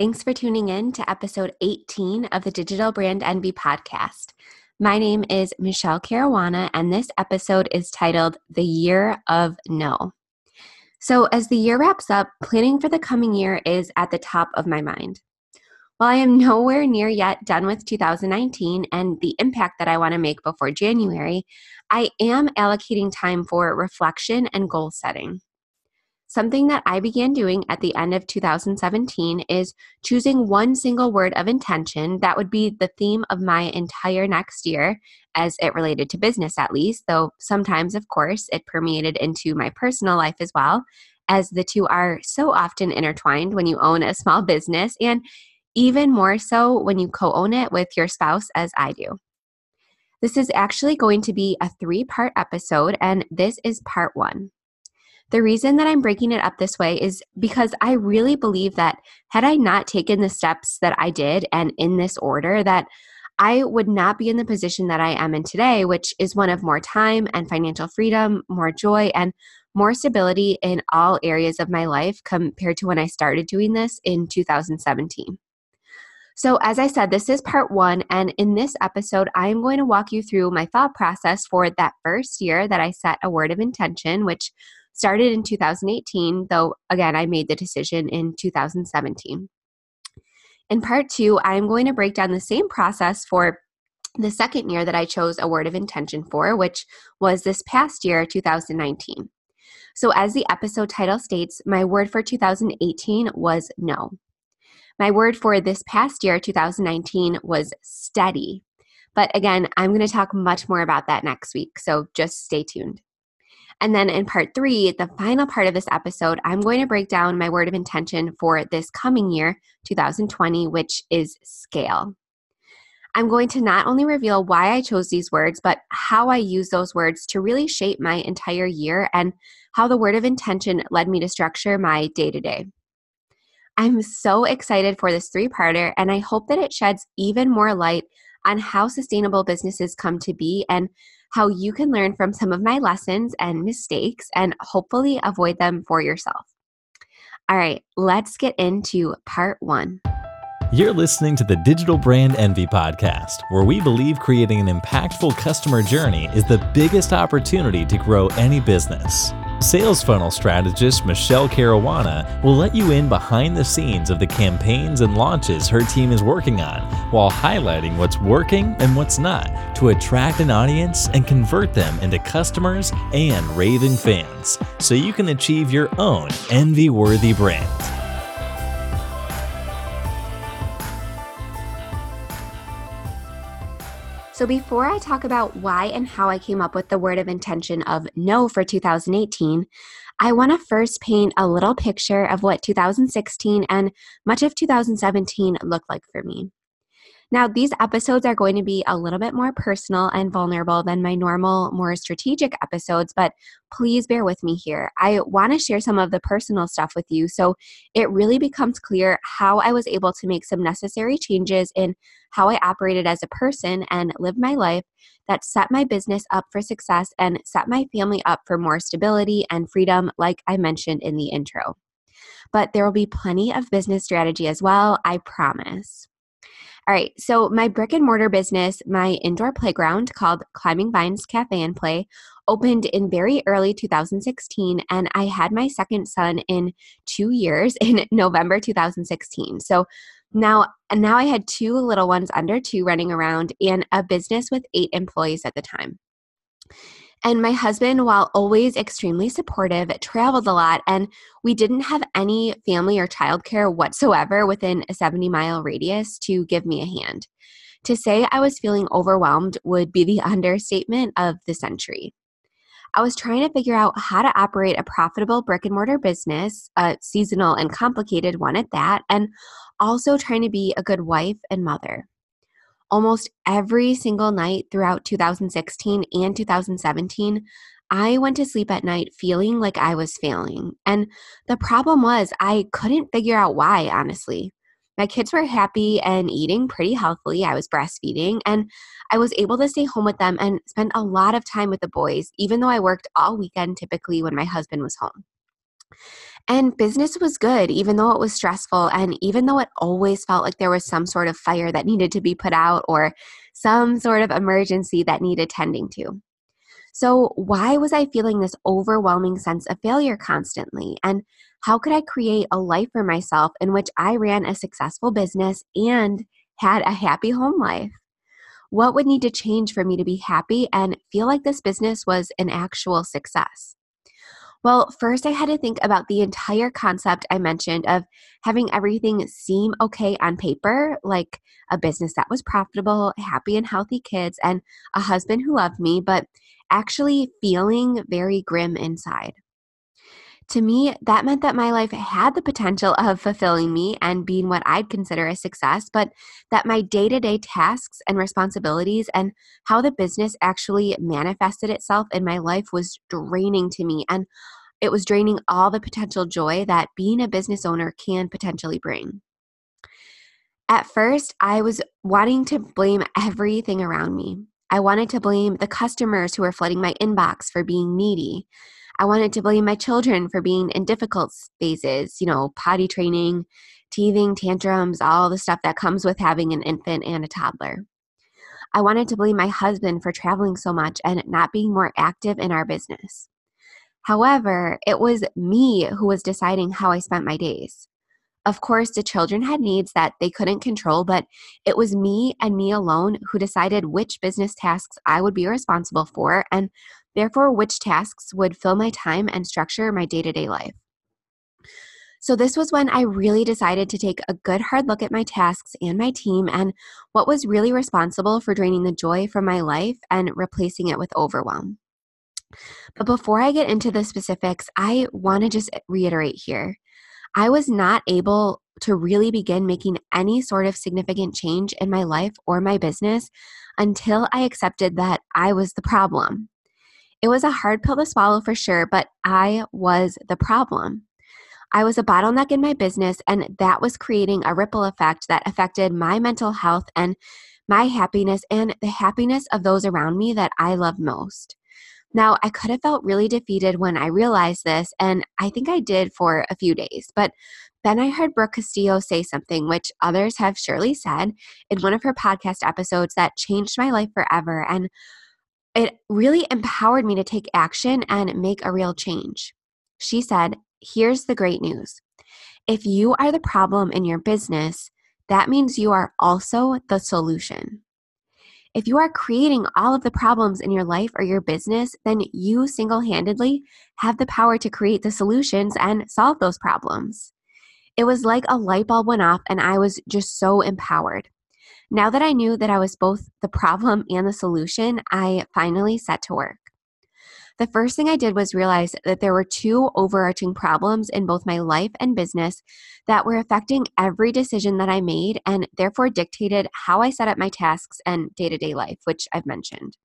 Thanks for tuning in to episode 18 of the Digital Brand Envy podcast. My name is Michelle Caruana, and this episode is titled The Year of No. So, as the year wraps up, planning for the coming year is at the top of my mind. While I am nowhere near yet done with 2019 and the impact that I want to make before January, I am allocating time for reflection and goal setting. Something that I began doing at the end of 2017 is choosing one single word of intention that would be the theme of my entire next year, as it related to business at least, though sometimes, of course, it permeated into my personal life as well, as the two are so often intertwined when you own a small business, and even more so when you co own it with your spouse, as I do. This is actually going to be a three part episode, and this is part one. The reason that I'm breaking it up this way is because I really believe that had I not taken the steps that I did and in this order, that I would not be in the position that I am in today, which is one of more time and financial freedom, more joy, and more stability in all areas of my life compared to when I started doing this in 2017. So, as I said, this is part one. And in this episode, I'm going to walk you through my thought process for that first year that I set a word of intention, which started in 2018, though again, I made the decision in 2017. In part two, I'm going to break down the same process for the second year that I chose a word of intention for, which was this past year, 2019. So, as the episode title states, my word for 2018 was no. My word for this past year, 2019, was steady. But again, I'm going to talk much more about that next week, so just stay tuned. And then in part three, the final part of this episode, I'm going to break down my word of intention for this coming year, 2020, which is scale. I'm going to not only reveal why I chose these words, but how I use those words to really shape my entire year and how the word of intention led me to structure my day to day. I'm so excited for this three parter, and I hope that it sheds even more light on how sustainable businesses come to be and how you can learn from some of my lessons and mistakes and hopefully avoid them for yourself. All right, let's get into part one. You're listening to the Digital Brand Envy Podcast, where we believe creating an impactful customer journey is the biggest opportunity to grow any business. Sales funnel strategist Michelle Caruana will let you in behind the scenes of the campaigns and launches her team is working on while highlighting what's working and what's not to attract an audience and convert them into customers and raving fans so you can achieve your own envy worthy brand. So, before I talk about why and how I came up with the word of intention of no for 2018, I want to first paint a little picture of what 2016 and much of 2017 looked like for me. Now, these episodes are going to be a little bit more personal and vulnerable than my normal, more strategic episodes, but please bear with me here. I want to share some of the personal stuff with you so it really becomes clear how I was able to make some necessary changes in how I operated as a person and lived my life that set my business up for success and set my family up for more stability and freedom, like I mentioned in the intro. But there will be plenty of business strategy as well, I promise. All right, so my brick and mortar business, my indoor playground called Climbing Vines Cafe and Play, opened in very early 2016, and I had my second son in two years in November 2016. So now, now I had two little ones under two running around and a business with eight employees at the time. And my husband, while always extremely supportive, traveled a lot, and we didn't have any family or childcare whatsoever within a 70 mile radius to give me a hand. To say I was feeling overwhelmed would be the understatement of the century. I was trying to figure out how to operate a profitable brick and mortar business, a seasonal and complicated one at that, and also trying to be a good wife and mother almost every single night throughout 2016 and 2017, I went to sleep at night feeling like I was failing. And the problem was, I couldn't figure out why, honestly. My kids were happy and eating pretty healthily. I was breastfeeding, and I was able to stay home with them and spend a lot of time with the boys, even though I worked all weekend typically when my husband was home. And business was good, even though it was stressful, and even though it always felt like there was some sort of fire that needed to be put out or some sort of emergency that needed tending to. So, why was I feeling this overwhelming sense of failure constantly? And how could I create a life for myself in which I ran a successful business and had a happy home life? What would need to change for me to be happy and feel like this business was an actual success? Well, first, I had to think about the entire concept I mentioned of having everything seem okay on paper, like a business that was profitable, happy and healthy kids, and a husband who loved me, but actually feeling very grim inside. To me, that meant that my life had the potential of fulfilling me and being what I'd consider a success, but that my day to day tasks and responsibilities and how the business actually manifested itself in my life was draining to me. And it was draining all the potential joy that being a business owner can potentially bring. At first, I was wanting to blame everything around me. I wanted to blame the customers who were flooding my inbox for being needy. I wanted to blame my children for being in difficult phases, you know, potty training, teething, tantrums, all the stuff that comes with having an infant and a toddler. I wanted to blame my husband for traveling so much and not being more active in our business. However, it was me who was deciding how I spent my days. Of course, the children had needs that they couldn't control, but it was me and me alone who decided which business tasks I would be responsible for and therefore which tasks would fill my time and structure my day to day life. So, this was when I really decided to take a good hard look at my tasks and my team and what was really responsible for draining the joy from my life and replacing it with overwhelm. But before I get into the specifics, I want to just reiterate here I was not able to really begin making any sort of significant change in my life or my business until I accepted that I was the problem. It was a hard pill to swallow for sure, but I was the problem. I was a bottleneck in my business, and that was creating a ripple effect that affected my mental health and my happiness and the happiness of those around me that I love most. Now, I could have felt really defeated when I realized this, and I think I did for a few days. But then I heard Brooke Castillo say something, which others have surely said in one of her podcast episodes, that changed my life forever. And it really empowered me to take action and make a real change. She said, Here's the great news. If you are the problem in your business, that means you are also the solution. If you are creating all of the problems in your life or your business, then you single handedly have the power to create the solutions and solve those problems. It was like a light bulb went off, and I was just so empowered. Now that I knew that I was both the problem and the solution, I finally set to work. The first thing I did was realize that there were two overarching problems in both my life and business that were affecting every decision that I made and therefore dictated how I set up my tasks and day to day life, which I've mentioned.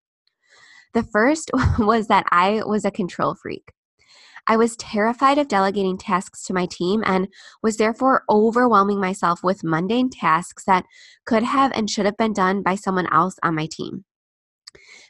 The first was that I was a control freak. I was terrified of delegating tasks to my team and was therefore overwhelming myself with mundane tasks that could have and should have been done by someone else on my team.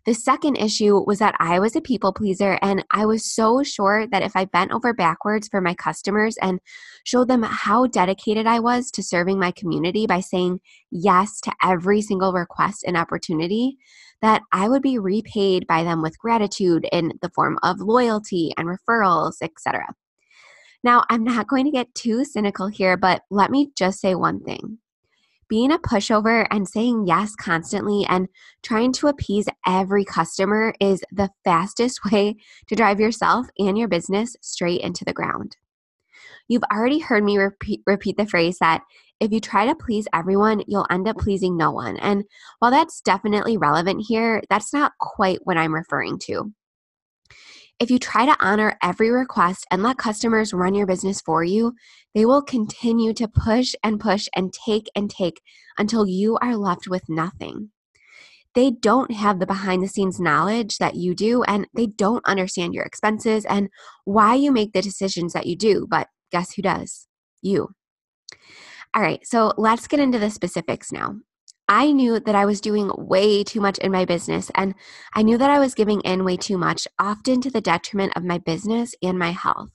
The second issue was that I was a people pleaser, and I was so sure that if I bent over backwards for my customers and showed them how dedicated I was to serving my community by saying yes to every single request and opportunity, that I would be repaid by them with gratitude in the form of loyalty and referrals, etc. Now, I'm not going to get too cynical here, but let me just say one thing being a pushover and saying yes constantly and trying to appease every customer is the fastest way to drive yourself and your business straight into the ground. You've already heard me repeat, repeat the phrase that if you try to please everyone, you'll end up pleasing no one. And while that's definitely relevant here, that's not quite what I'm referring to. If you try to honor every request and let customers run your business for you, they will continue to push and push and take and take until you are left with nothing. They don't have the behind the scenes knowledge that you do, and they don't understand your expenses and why you make the decisions that you do. But guess who does? You. All right, so let's get into the specifics now. I knew that I was doing way too much in my business, and I knew that I was giving in way too much, often to the detriment of my business and my health.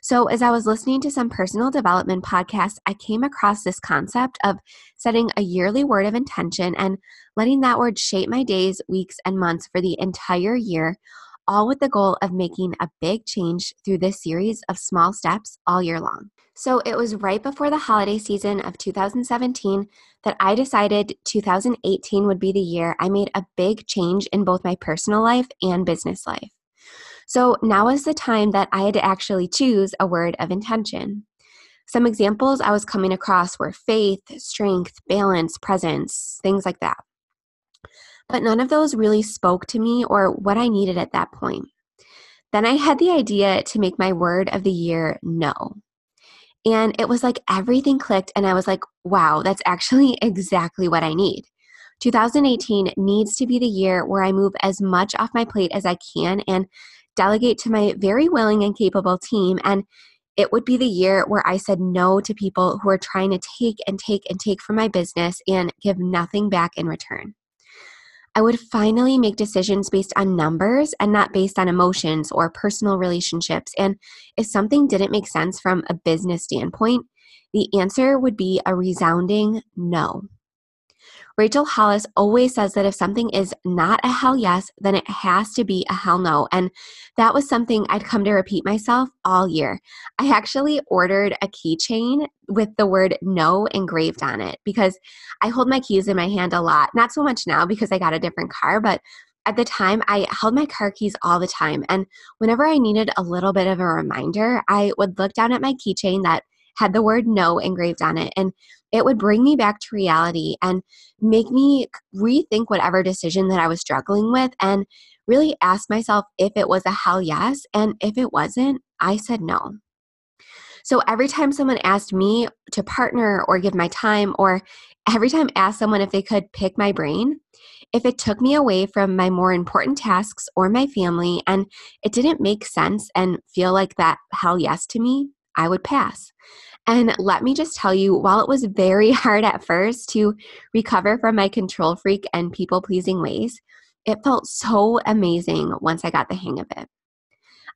So, as I was listening to some personal development podcasts, I came across this concept of setting a yearly word of intention and letting that word shape my days, weeks, and months for the entire year, all with the goal of making a big change through this series of small steps all year long. So, it was right before the holiday season of 2017 that I decided 2018 would be the year I made a big change in both my personal life and business life. So now is the time that I had to actually choose a word of intention. Some examples I was coming across were faith, strength, balance, presence, things like that. But none of those really spoke to me or what I needed at that point. Then I had the idea to make my word of the year no. And it was like everything clicked, and I was like, wow, that's actually exactly what I need. 2018 needs to be the year where I move as much off my plate as I can and delegate to my very willing and capable team. And it would be the year where I said no to people who are trying to take and take and take from my business and give nothing back in return. I would finally make decisions based on numbers and not based on emotions or personal relationships. And if something didn't make sense from a business standpoint, the answer would be a resounding no. Rachel Hollis always says that if something is not a hell yes, then it has to be a hell no. And that was something I'd come to repeat myself all year. I actually ordered a keychain with the word no engraved on it because I hold my keys in my hand a lot. Not so much now because I got a different car, but at the time, I held my car keys all the time. And whenever I needed a little bit of a reminder, I would look down at my keychain that had the word no engraved on it. And it would bring me back to reality and make me rethink whatever decision that I was struggling with and really ask myself if it was a hell yes. And if it wasn't, I said no. So every time someone asked me to partner or give my time, or every time asked someone if they could pick my brain, if it took me away from my more important tasks or my family and it didn't make sense and feel like that hell yes to me, I would pass. And let me just tell you, while it was very hard at first to recover from my control freak and people pleasing ways, it felt so amazing once I got the hang of it.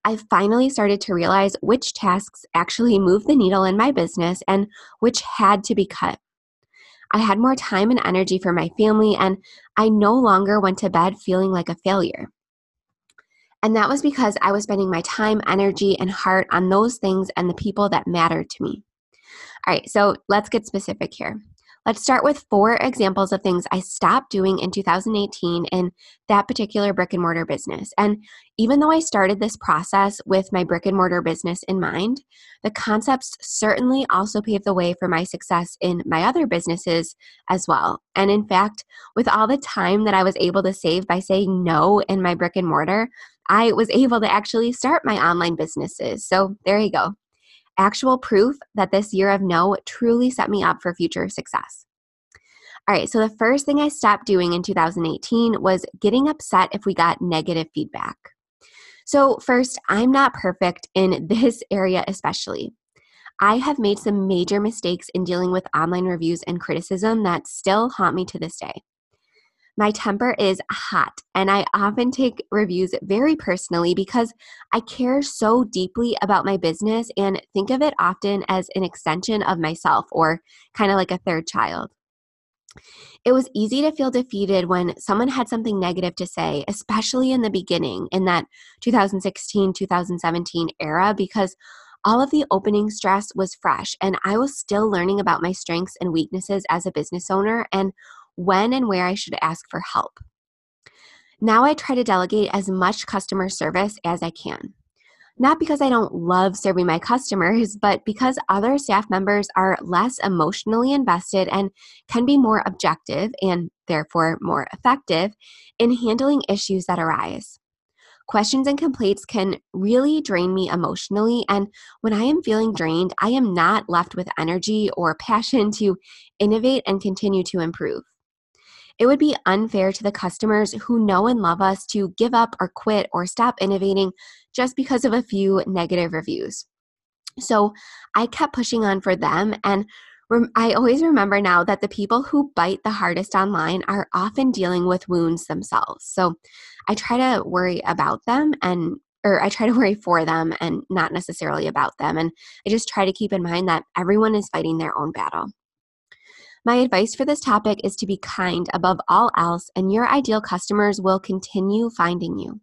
I finally started to realize which tasks actually moved the needle in my business and which had to be cut. I had more time and energy for my family, and I no longer went to bed feeling like a failure. And that was because I was spending my time, energy, and heart on those things and the people that mattered to me. All right, so let's get specific here. Let's start with four examples of things I stopped doing in 2018 in that particular brick and mortar business. And even though I started this process with my brick and mortar business in mind, the concepts certainly also paved the way for my success in my other businesses as well. And in fact, with all the time that I was able to save by saying no in my brick and mortar, I was able to actually start my online businesses. So there you go actual proof that this year of no truly set me up for future success. All right, so the first thing I stopped doing in 2018 was getting upset if we got negative feedback. So, first, I'm not perfect in this area, especially. I have made some major mistakes in dealing with online reviews and criticism that still haunt me to this day. My temper is hot, and I often take reviews very personally because I care so deeply about my business and think of it often as an extension of myself or kind of like a third child. It was easy to feel defeated when someone had something negative to say, especially in the beginning, in that 2016 2017 era, because all of the opening stress was fresh and I was still learning about my strengths and weaknesses as a business owner and when and where I should ask for help. Now I try to delegate as much customer service as I can. Not because I don't love serving my customers, but because other staff members are less emotionally invested and can be more objective and therefore more effective in handling issues that arise. Questions and complaints can really drain me emotionally, and when I am feeling drained, I am not left with energy or passion to innovate and continue to improve. It would be unfair to the customers who know and love us to give up or quit or stop innovating just because of a few negative reviews. So I kept pushing on for them and I always remember now that the people who bite the hardest online are often dealing with wounds themselves. So I try to worry about them and or I try to worry for them and not necessarily about them. And I just try to keep in mind that everyone is fighting their own battle. My advice for this topic is to be kind above all else, and your ideal customers will continue finding you.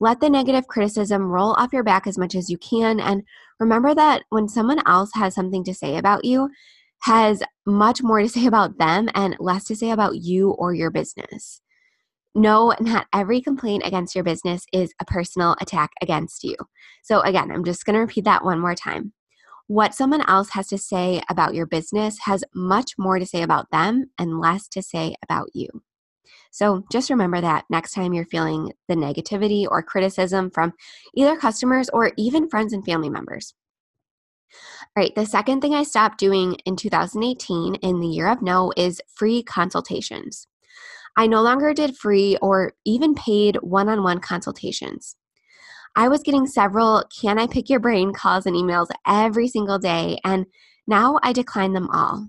Let the negative criticism roll off your back as much as you can, and remember that when someone else has something to say about you, has much more to say about them and less to say about you or your business. No, not every complaint against your business is a personal attack against you. So, again, I'm just going to repeat that one more time. What someone else has to say about your business has much more to say about them and less to say about you. So, just remember that next time you're feeling the negativity or criticism from either customers or even friends and family members. All right, the second thing I stopped doing in 2018 in the year of no is free consultations. I no longer did free or even paid one on one consultations. I was getting several can I pick your brain calls and emails every single day, and now I decline them all.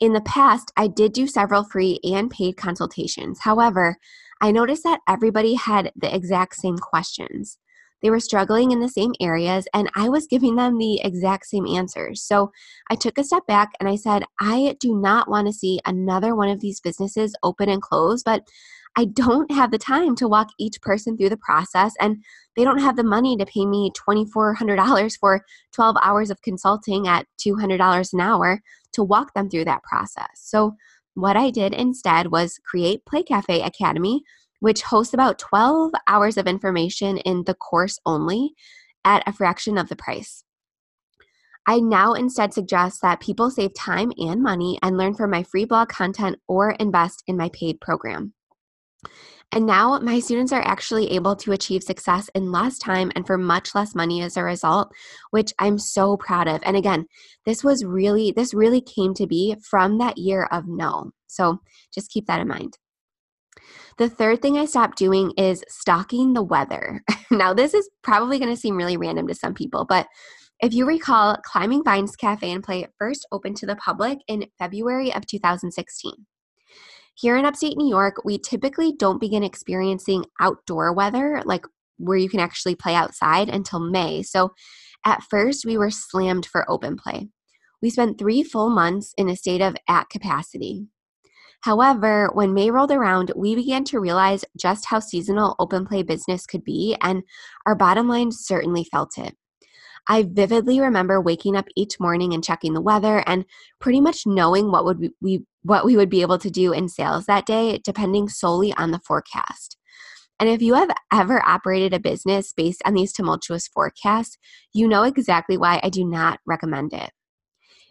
In the past, I did do several free and paid consultations. However, I noticed that everybody had the exact same questions. They were struggling in the same areas, and I was giving them the exact same answers. So I took a step back and I said, I do not want to see another one of these businesses open and close, but I don't have the time to walk each person through the process, and they don't have the money to pay me $2,400 for 12 hours of consulting at $200 an hour to walk them through that process. So, what I did instead was create Play Cafe Academy, which hosts about 12 hours of information in the course only at a fraction of the price. I now instead suggest that people save time and money and learn from my free blog content or invest in my paid program. And now my students are actually able to achieve success in less time and for much less money as a result, which I'm so proud of. And again, this was really, this really came to be from that year of no. So just keep that in mind. The third thing I stopped doing is stalking the weather. now, this is probably going to seem really random to some people, but if you recall, Climbing Vines Cafe and Play first opened to the public in February of 2016. Here in upstate New York, we typically don't begin experiencing outdoor weather, like where you can actually play outside, until May. So at first, we were slammed for open play. We spent three full months in a state of at capacity. However, when May rolled around, we began to realize just how seasonal open play business could be, and our bottom line certainly felt it. I vividly remember waking up each morning and checking the weather and pretty much knowing what would we what we would be able to do in sales that day depending solely on the forecast. And if you have ever operated a business based on these tumultuous forecasts, you know exactly why I do not recommend it.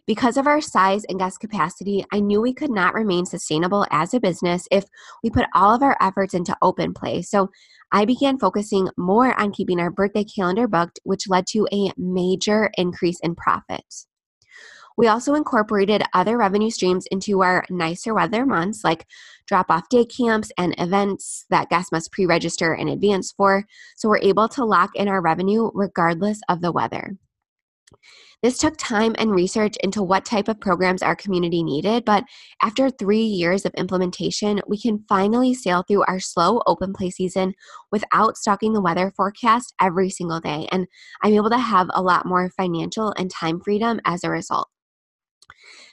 Because of our size and guest capacity, I knew we could not remain sustainable as a business if we put all of our efforts into open play. So I began focusing more on keeping our birthday calendar booked, which led to a major increase in profits. We also incorporated other revenue streams into our nicer weather months, like drop off day camps and events that guests must pre register in advance for, so we're able to lock in our revenue regardless of the weather. This took time and research into what type of programs our community needed, but after three years of implementation, we can finally sail through our slow open play season without stalking the weather forecast every single day. And I'm able to have a lot more financial and time freedom as a result.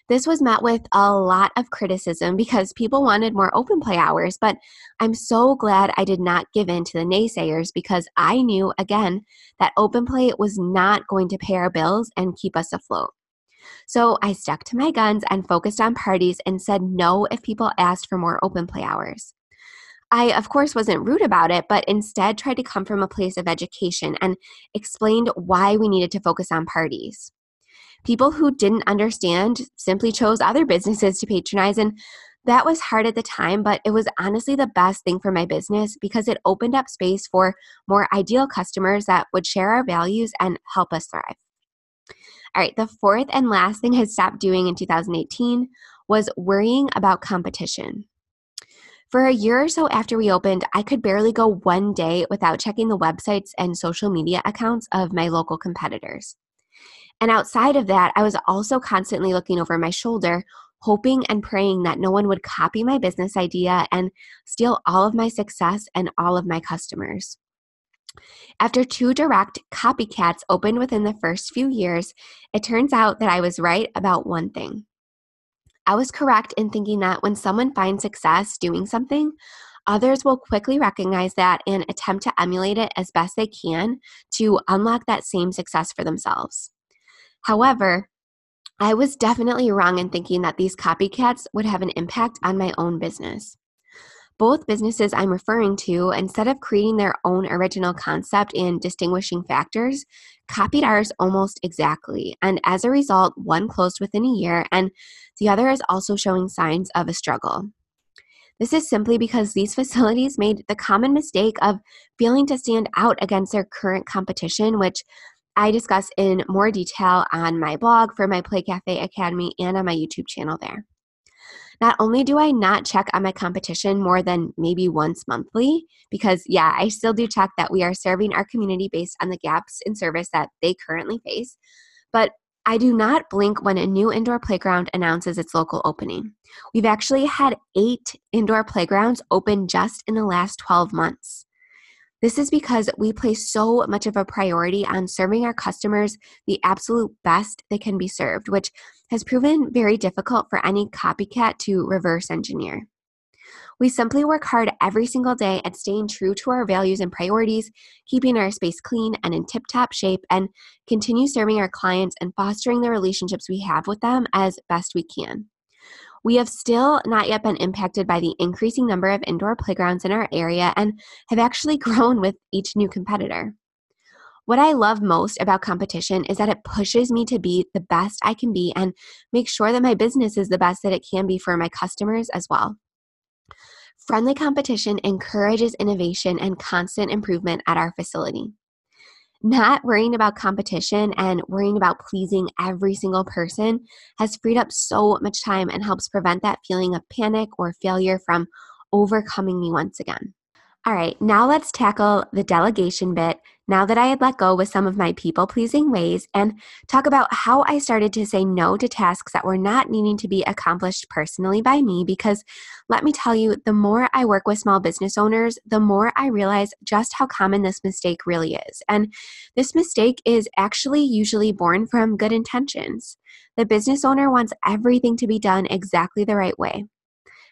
This was met with a lot of criticism because people wanted more open play hours, but I'm so glad I did not give in to the naysayers because I knew, again, that open play was not going to pay our bills and keep us afloat. So I stuck to my guns and focused on parties and said no if people asked for more open play hours. I, of course, wasn't rude about it, but instead tried to come from a place of education and explained why we needed to focus on parties. People who didn't understand simply chose other businesses to patronize. And that was hard at the time, but it was honestly the best thing for my business because it opened up space for more ideal customers that would share our values and help us thrive. All right, the fourth and last thing I stopped doing in 2018 was worrying about competition. For a year or so after we opened, I could barely go one day without checking the websites and social media accounts of my local competitors. And outside of that, I was also constantly looking over my shoulder, hoping and praying that no one would copy my business idea and steal all of my success and all of my customers. After two direct copycats opened within the first few years, it turns out that I was right about one thing. I was correct in thinking that when someone finds success doing something, others will quickly recognize that and attempt to emulate it as best they can to unlock that same success for themselves. However, I was definitely wrong in thinking that these copycats would have an impact on my own business. Both businesses I'm referring to, instead of creating their own original concept and distinguishing factors, copied ours almost exactly. And as a result, one closed within a year and the other is also showing signs of a struggle. This is simply because these facilities made the common mistake of failing to stand out against their current competition, which I discuss in more detail on my blog for my Play Cafe Academy and on my YouTube channel there. Not only do I not check on my competition more than maybe once monthly, because yeah, I still do check that we are serving our community based on the gaps in service that they currently face, but I do not blink when a new indoor playground announces its local opening. We've actually had eight indoor playgrounds open just in the last 12 months. This is because we place so much of a priority on serving our customers the absolute best they can be served, which has proven very difficult for any copycat to reverse engineer. We simply work hard every single day at staying true to our values and priorities, keeping our space clean and in tip top shape, and continue serving our clients and fostering the relationships we have with them as best we can. We have still not yet been impacted by the increasing number of indoor playgrounds in our area and have actually grown with each new competitor. What I love most about competition is that it pushes me to be the best I can be and make sure that my business is the best that it can be for my customers as well. Friendly competition encourages innovation and constant improvement at our facility not worrying about competition and worrying about pleasing every single person has freed up so much time and helps prevent that feeling of panic or failure from overcoming me once again. All right, now let's tackle the delegation bit now that I had let go with some of my people pleasing ways and talk about how I started to say no to tasks that were not needing to be accomplished personally by me. Because let me tell you, the more I work with small business owners, the more I realize just how common this mistake really is. And this mistake is actually usually born from good intentions. The business owner wants everything to be done exactly the right way.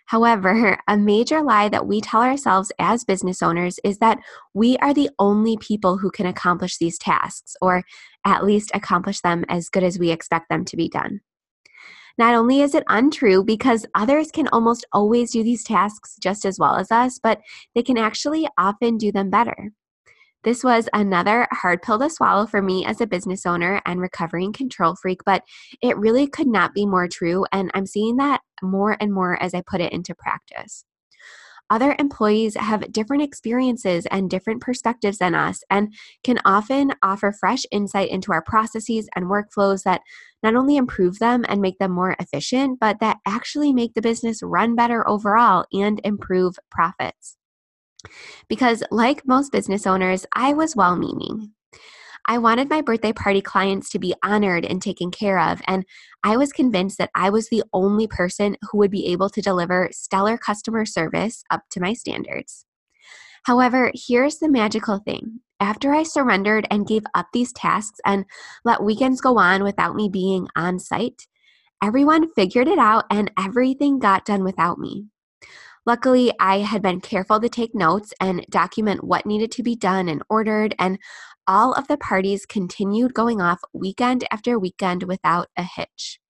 However, a major lie that we tell ourselves as business owners is that we are the only people who can accomplish these tasks, or at least accomplish them as good as we expect them to be done. Not only is it untrue because others can almost always do these tasks just as well as us, but they can actually often do them better. This was another hard pill to swallow for me as a business owner and recovering control freak, but it really could not be more true. And I'm seeing that more and more as I put it into practice. Other employees have different experiences and different perspectives than us, and can often offer fresh insight into our processes and workflows that not only improve them and make them more efficient, but that actually make the business run better overall and improve profits. Because, like most business owners, I was well meaning. I wanted my birthday party clients to be honored and taken care of, and I was convinced that I was the only person who would be able to deliver stellar customer service up to my standards. However, here's the magical thing. After I surrendered and gave up these tasks and let weekends go on without me being on site, everyone figured it out and everything got done without me. Luckily, I had been careful to take notes and document what needed to be done and ordered, and all of the parties continued going off weekend after weekend without a hitch.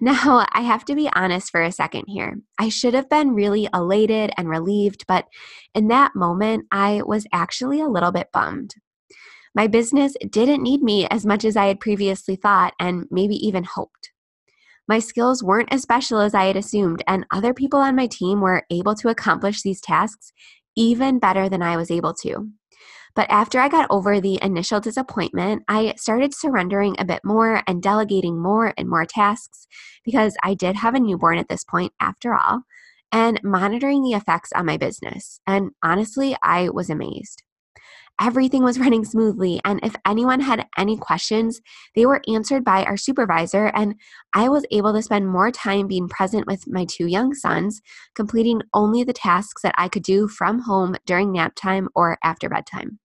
Now, I have to be honest for a second here. I should have been really elated and relieved, but in that moment, I was actually a little bit bummed. My business didn't need me as much as I had previously thought and maybe even hoped. My skills weren't as special as I had assumed, and other people on my team were able to accomplish these tasks even better than I was able to. But after I got over the initial disappointment, I started surrendering a bit more and delegating more and more tasks because I did have a newborn at this point, after all, and monitoring the effects on my business. And honestly, I was amazed. Everything was running smoothly, and if anyone had any questions, they were answered by our supervisor, and I was able to spend more time being present with my two young sons, completing only the tasks that I could do from home during nap time or after bedtime.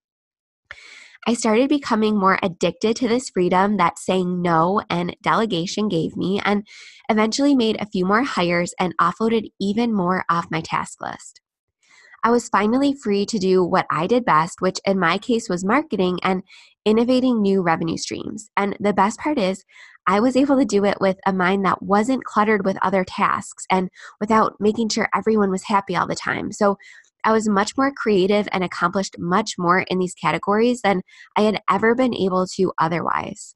I started becoming more addicted to this freedom that saying no and delegation gave me, and eventually made a few more hires and offloaded even more off my task list. I was finally free to do what I did best, which in my case was marketing and innovating new revenue streams. And the best part is, I was able to do it with a mind that wasn't cluttered with other tasks and without making sure everyone was happy all the time. So I was much more creative and accomplished much more in these categories than I had ever been able to otherwise.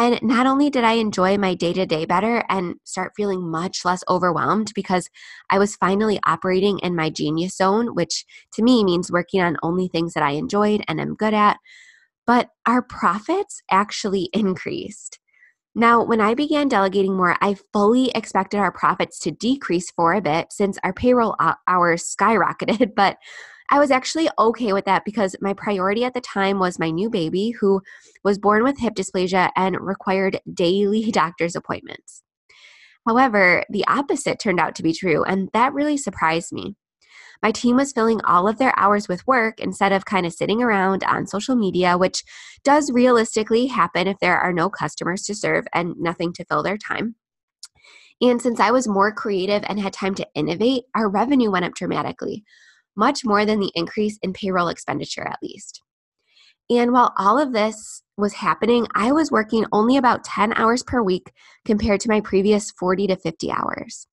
And not only did I enjoy my day to day better and start feeling much less overwhelmed because I was finally operating in my genius zone, which to me means working on only things that I enjoyed and am good at, but our profits actually increased. Now, when I began delegating more, I fully expected our profits to decrease for a bit since our payroll hours skyrocketed, but I was actually okay with that because my priority at the time was my new baby who was born with hip dysplasia and required daily doctor's appointments. However, the opposite turned out to be true, and that really surprised me. My team was filling all of their hours with work instead of kind of sitting around on social media, which does realistically happen if there are no customers to serve and nothing to fill their time. And since I was more creative and had time to innovate, our revenue went up dramatically, much more than the increase in payroll expenditure, at least. And while all of this was happening, I was working only about 10 hours per week compared to my previous 40 to 50 hours.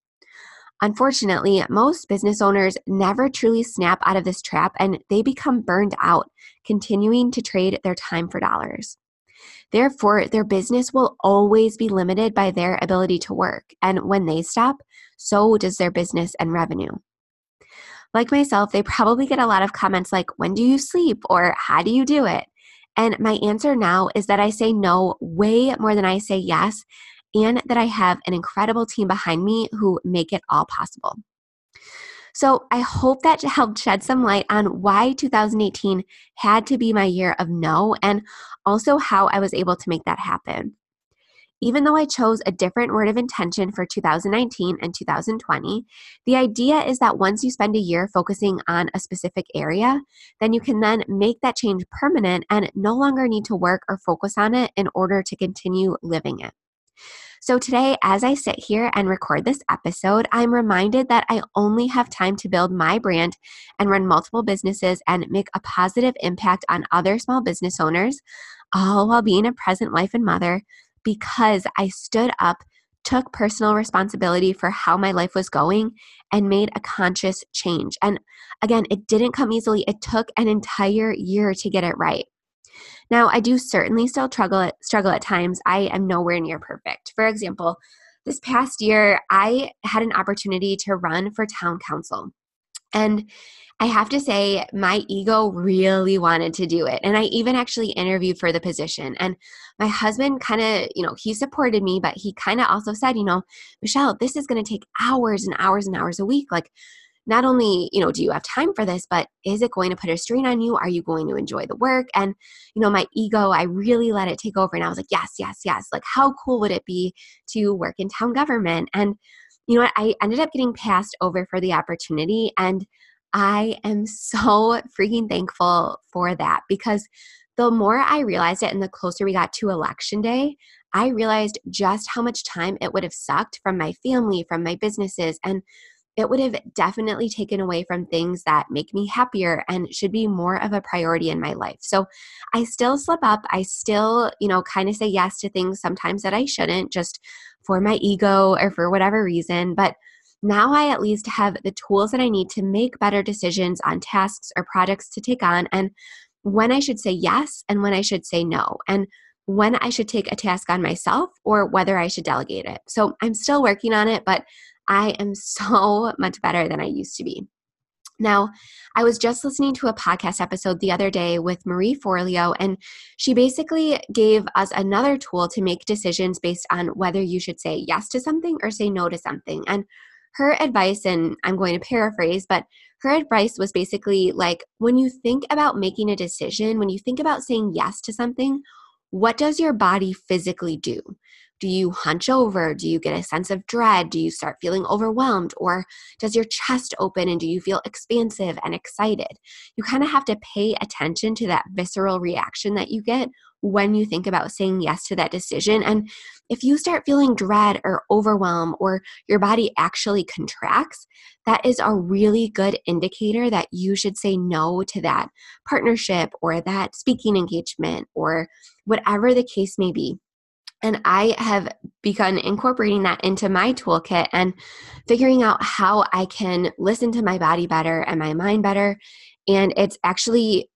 Unfortunately, most business owners never truly snap out of this trap and they become burned out, continuing to trade their time for dollars. Therefore, their business will always be limited by their ability to work, and when they stop, so does their business and revenue. Like myself, they probably get a lot of comments like, When do you sleep? or How do you do it? And my answer now is that I say no way more than I say yes, and that I have an incredible team behind me who make it all possible. So I hope that helped shed some light on why 2018 had to be my year of no and also how I was able to make that happen. Even though I chose a different word of intention for 2019 and 2020, the idea is that once you spend a year focusing on a specific area, then you can then make that change permanent and no longer need to work or focus on it in order to continue living it. So today, as I sit here and record this episode, I'm reminded that I only have time to build my brand and run multiple businesses and make a positive impact on other small business owners, all while being a present wife and mother because I stood up, took personal responsibility for how my life was going, and made a conscious change. And again, it didn't come easily, it took an entire year to get it right. Now, I do certainly still struggle at, struggle at times. I am nowhere near perfect. For example, this past year, I had an opportunity to run for town council. And I have to say, my ego really wanted to do it. And I even actually interviewed for the position. And my husband kind of, you know, he supported me, but he kind of also said, you know, Michelle, this is going to take hours and hours and hours a week. Like, not only you know do you have time for this but is it going to put a strain on you are you going to enjoy the work and you know my ego i really let it take over and i was like yes yes yes like how cool would it be to work in town government and you know what? I ended up getting passed over for the opportunity and i am so freaking thankful for that because the more i realized it and the closer we got to election day i realized just how much time it would have sucked from my family from my businesses and it would have definitely taken away from things that make me happier and should be more of a priority in my life. So I still slip up. I still, you know, kind of say yes to things sometimes that I shouldn't just for my ego or for whatever reason. But now I at least have the tools that I need to make better decisions on tasks or projects to take on and when I should say yes and when I should say no. And when I should take a task on myself or whether I should delegate it. So I'm still working on it, but I am so much better than I used to be. Now, I was just listening to a podcast episode the other day with Marie Forleo, and she basically gave us another tool to make decisions based on whether you should say yes to something or say no to something. And her advice, and I'm going to paraphrase, but her advice was basically like when you think about making a decision, when you think about saying yes to something, what does your body physically do? Do you hunch over? Do you get a sense of dread? Do you start feeling overwhelmed? Or does your chest open and do you feel expansive and excited? You kind of have to pay attention to that visceral reaction that you get when you think about saying yes to that decision. And if you start feeling dread or overwhelm or your body actually contracts, that is a really good indicator that you should say no to that partnership or that speaking engagement or whatever the case may be. And I have begun incorporating that into my toolkit and figuring out how I can listen to my body better and my mind better. And it's actually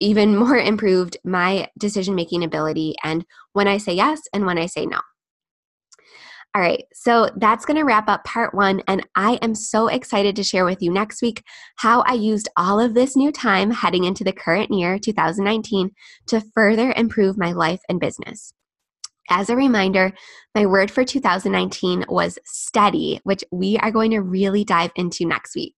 even more improved my decision making ability and when I say yes and when I say no. All right, so that's going to wrap up part one. And I am so excited to share with you next week how I used all of this new time heading into the current year, 2019, to further improve my life and business. As a reminder, my word for 2019 was steady, which we are going to really dive into next week.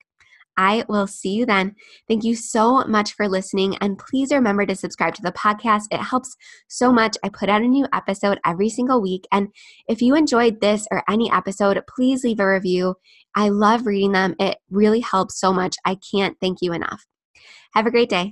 I will see you then. Thank you so much for listening. And please remember to subscribe to the podcast. It helps so much. I put out a new episode every single week. And if you enjoyed this or any episode, please leave a review. I love reading them, it really helps so much. I can't thank you enough. Have a great day.